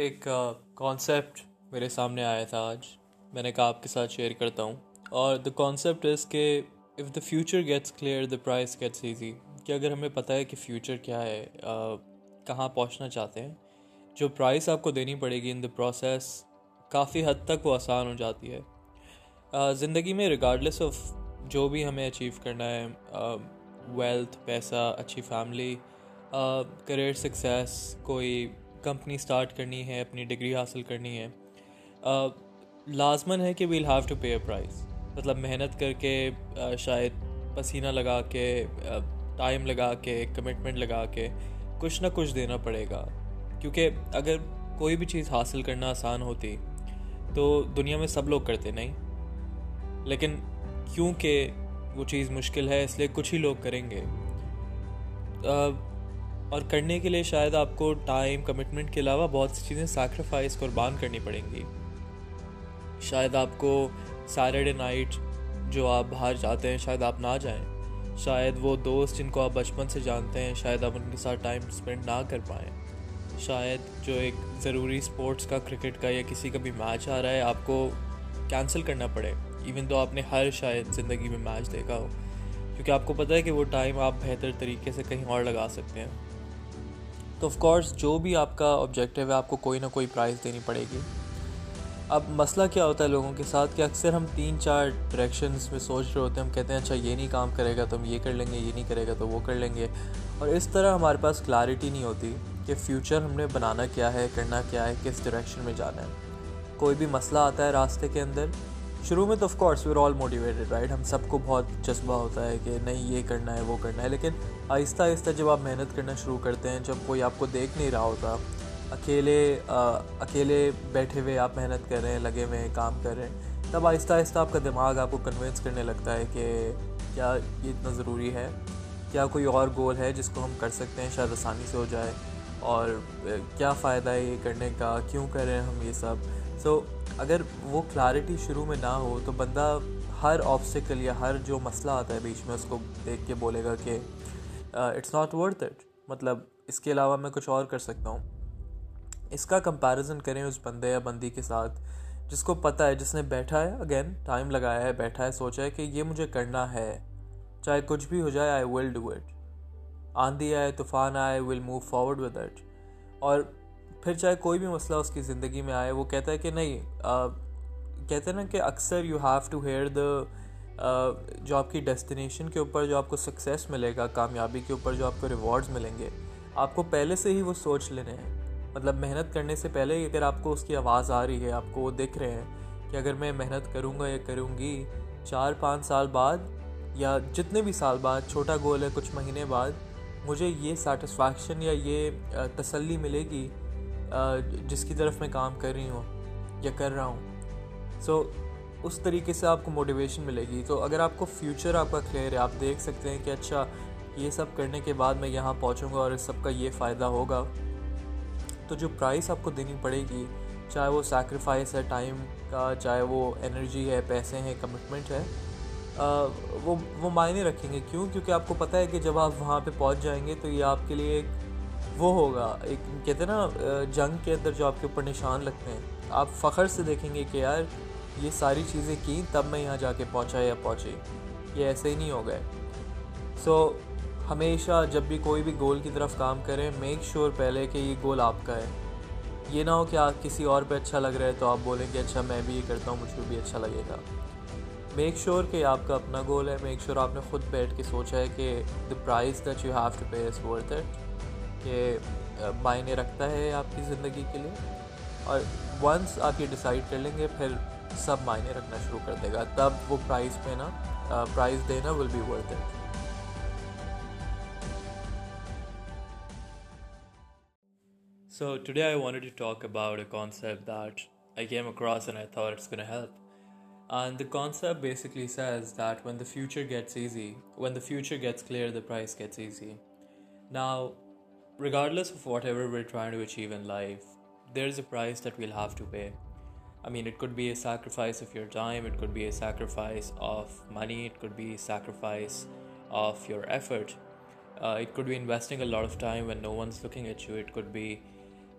ایک کانسیپٹ میرے سامنے آیا تھا آج میں نے کہا آپ کے ساتھ شیئر کرتا ہوں اور دا کانسیپٹ از کہ if the future gets clear the price gets easy کہ اگر ہمیں پتہ ہے کہ فیوچر کیا ہے کہاں پہنچنا چاہتے ہیں جو پرائز آپ کو دینی پڑے گی ان دا پروسیس کافی حد تک وہ آسان ہو جاتی ہے زندگی میں ریگارڈلیس آف جو بھی ہمیں اچیو کرنا ہے ویلتھ پیسہ اچھی فیملی کریئر سکسیس کوئی کمپنی سٹارٹ کرنی ہے اپنی ڈگری حاصل کرنی ہے لازمن ہے کہ we'll have to pay a price مطلب محنت کر کے شاید پسینہ لگا کے ٹائم لگا کے کمٹمنٹ لگا کے کچھ نہ کچھ دینا پڑے گا کیونکہ اگر کوئی بھی چیز حاصل کرنا آسان ہوتی تو دنیا میں سب لوگ کرتے نہیں لیکن کیونکہ وہ چیز مشکل ہے اس لیے کچھ ہی لوگ کریں گے اور کرنے کے لیے شاید آپ کو ٹائم کمٹمنٹ کے علاوہ بہت سی چیزیں سیکریفائز قربان کرنی پڑیں گی شاید آپ کو سیٹرڈے نائٹ جو آپ باہر جاتے ہیں شاید آپ نہ جائیں شاید وہ دوست جن کو آپ بچپن سے جانتے ہیں شاید آپ ان کے ساتھ ٹائم اسپینڈ نہ کر پائیں شاید جو ایک ضروری اسپورٹس کا کرکٹ کا یا کسی کا بھی میچ آ رہا ہے آپ کو کینسل کرنا پڑے ایون تو آپ نے ہر شاید زندگی میں میچ دیکھا ہو کیونکہ آپ کو پتہ ہے کہ وہ ٹائم آپ بہتر طریقے سے کہیں اور لگا سکتے ہیں تو آف کورس جو بھی آپ کا آبجیکٹیو ہے آپ کو کوئی نہ کوئی پرائز دینی پڑے گی اب مسئلہ کیا ہوتا ہے لوگوں کے ساتھ کہ اکثر ہم تین چار ڈائریکشنز میں سوچ رہے ہوتے ہیں ہم کہتے ہیں اچھا یہ نہیں کام کرے گا تو ہم یہ کر لیں گے یہ نہیں کرے گا تو وہ کر لیں گے اور اس طرح ہمارے پاس کلیرٹی نہیں ہوتی کہ فیوچر ہم نے بنانا کیا ہے کرنا کیا ہے کس ڈائریکشن میں جانا ہے کوئی بھی مسئلہ آتا ہے راستے کے اندر شروع میں تو of course we're all motivated right ہم سب کو بہت جذبہ ہوتا ہے کہ نہیں یہ کرنا ہے وہ کرنا ہے لیکن آہستہ آہستہ جب آپ محنت کرنا شروع کرتے ہیں جب کوئی آپ کو دیکھ نہیں رہا ہوتا اکیلے آ, اکیلے بیٹھے ہوئے آپ محنت کر رہے ہیں لگے ہوئے ہیں کام کر رہے ہیں تب آہستہ آہستہ آپ کا دماغ آپ کو کنونس کرنے لگتا ہے کہ کیا یہ اتنا ضروری ہے کیا کوئی اور گول ہے جس کو ہم کر سکتے ہیں شاید آسانی سے ہو جائے اور کیا فائدہ ہے یہ کرنے کا کیوں کریں ہم یہ سب سو اگر وہ کلیرٹی شروع میں نہ ہو تو بندہ ہر آبسٹیکل یا ہر جو مسئلہ آتا ہے بیچ میں اس کو دیکھ کے بولے گا کہ اٹس ناٹ ورتھ اٹ مطلب اس کے علاوہ میں کچھ اور کر سکتا ہوں اس کا کمپیریزن کریں اس بندے یا بندی کے ساتھ جس کو پتہ ہے جس نے بیٹھا ہے اگین ٹائم لگایا ہے بیٹھا ہے سوچا ہے کہ یہ مجھے کرنا ہے چاہے کچھ بھی ہو جائے آئی ول ڈو اٹ آندھی آئے طوفان آئے we'll move forward with it اور پھر چاہے کوئی بھی مسئلہ اس کی زندگی میں آئے وہ کہتا ہے کہ نہیں کہتے ہیں نا کہ اکثر you have to hear the جو آپ کی ڈیسٹینیشن کے اوپر جو آپ کو سکسیز ملے گا کامیابی کے اوپر جو آپ کو ریوارڈز ملیں گے آپ کو پہلے سے ہی وہ سوچ لینے ہیں مطلب محنت کرنے سے پہلے ہی اگر آپ کو اس کی آواز آ رہی ہے آپ کو وہ دکھ رہے ہیں کہ اگر میں محنت کروں گا یا کروں گی چار پانچ سال بعد یا جتنے بھی سال بعد چھوٹا گول ہے کچھ مہینے بعد مجھے یہ سیٹسفیکشن یا یہ تسلی ملے گی جس کی طرف میں کام کر رہی ہوں یا کر رہا ہوں سو so, اس طریقے سے آپ کو موٹیویشن ملے گی تو اگر آپ کو فیوچر آپ کا کلیئر ہے آپ دیکھ سکتے ہیں کہ اچھا یہ سب کرنے کے بعد میں یہاں پہنچوں گا اور اس سب کا یہ فائدہ ہوگا تو جو پرائز آپ کو دینی پڑے گی چاہے وہ سیکریفائس ہے ٹائم کا چاہے وہ انرجی ہے پیسے ہیں کمٹمنٹ ہے وہ وہ معنی رکھیں گے کیوں کیونکہ آپ کو پتہ ہے کہ جب آپ وہاں پہ پہنچ جائیں گے تو یہ آپ کے لیے ایک وہ ہوگا ایک کہتے ہیں نا جنگ کے اندر جو آپ کے اوپر نشان لگتے ہیں آپ فخر سے دیکھیں گے کہ یار یہ ساری چیزیں کی تب میں یہاں جا کے پہنچا یا پہنچی یہ ایسے ہی نہیں ہو گئے سو ہمیشہ جب بھی کوئی بھی گول کی طرف کام کریں میک شیور پہلے کہ یہ گول آپ کا ہے یہ نہ ہو کہ آپ کسی اور پہ اچھا لگ رہا ہے تو آپ بولیں کہ اچھا میں بھی یہ کرتا ہوں مجھ کو بھی اچھا لگے گا میک شیور کہ آپ کا اپنا گول ہے میک شیور آپ نے خود بیٹھ کے سوچا ہے کہ the price that you have to pay is worth it ये मायने रखता है आपकी ज़िंदगी के लिए और वंस आप ये डिसाइड कर लेंगे फिर सब मायने रखना शुरू कर देगा तब वो प्राइस पे ना प्राइस देना will be worth it So today I wanted to talk about a concept that I came across and I thought it's going to help. And the concept basically says that when the future gets easy, when the future gets clear, the price gets easy. Now, regardless of whatever we're trying to achieve in life, there's a price that we'll have to pay. I mean, it could be a sacrifice of your time, it could be a sacrifice of money, it could be a sacrifice of your effort. Uh, it could be investing a lot of time when no one's looking at you. It could be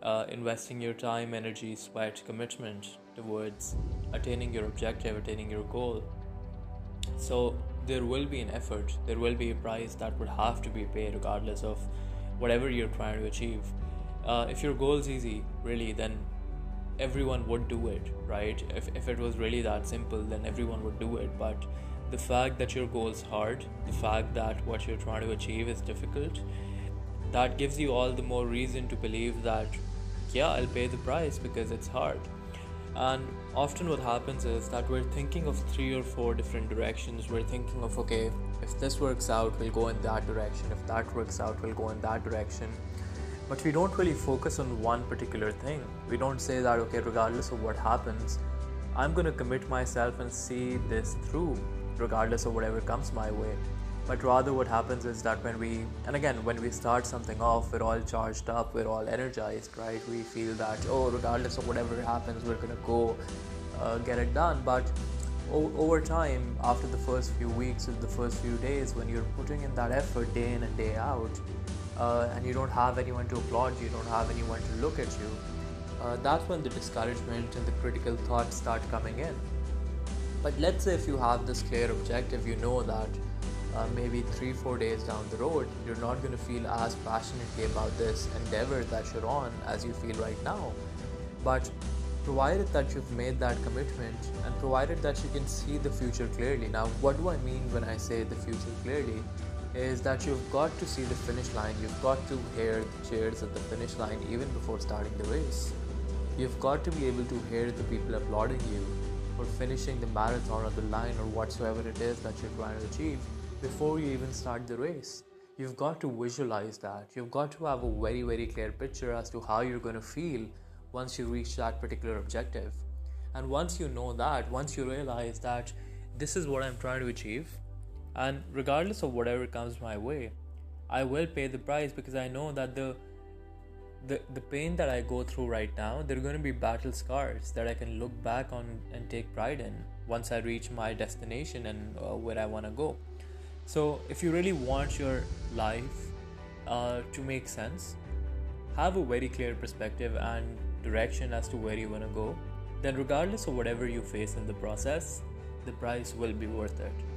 uh, investing your time, energy, sweat, commitment towards attaining your objective, attaining your goal. So there will be an effort, there will be a price that would have to be paid, regardless of whatever you're trying to achieve. Uh, if your goal's easy, really, then everyone would do it, right? If, if it was really that simple, then everyone would do it. But the fact that your goal's hard, the fact that what you're trying to achieve is difficult, that gives you all the more reason to believe that, yeah, I'll pay the price because it's hard and often what happens is that we're thinking of three or four different directions we're thinking of okay if this works out we'll go in that direction if that works out we'll go in that direction but we don't really focus on one particular thing we don't say that okay regardless of what happens i'm going to commit myself and see this through regardless of whatever comes my way but rather what happens is that when we and again when we start something off we're all charged up we're all energized right we feel that oh regardless of whatever happens we're gonna go uh, get it done but o- over time after the first few weeks or the first few days when you're putting in that effort day in and day out uh, and you don't have anyone to applaud you don't have anyone to look at you uh, that's when the discouragement and the critical thoughts start coming in but let's say if you have this clear objective you know that uh, maybe three, four days down the road, you're not going to feel as passionately about this endeavor that you're on as you feel right now. But provided that you've made that commitment and provided that you can see the future clearly. Now, what do I mean when I say the future clearly? Is that you've got to see the finish line, you've got to hear the cheers at the finish line even before starting the race. You've got to be able to hear the people applauding you for finishing the marathon or the line or whatsoever it is that you're trying to achieve before you even start the race. You've got to visualize that. You've got to have a very, very clear picture as to how you're going to feel once you reach that particular objective. And once you know that, once you realize that this is what I'm trying to achieve, and regardless of whatever comes my way, I will pay the price because I know that the the, the pain that I go through right now, they're going to be battle scars that I can look back on and take pride in once I reach my destination and uh, where I want to go. So, if you really want your life uh, to make sense, have a very clear perspective and direction as to where you want to go, then, regardless of whatever you face in the process, the price will be worth it.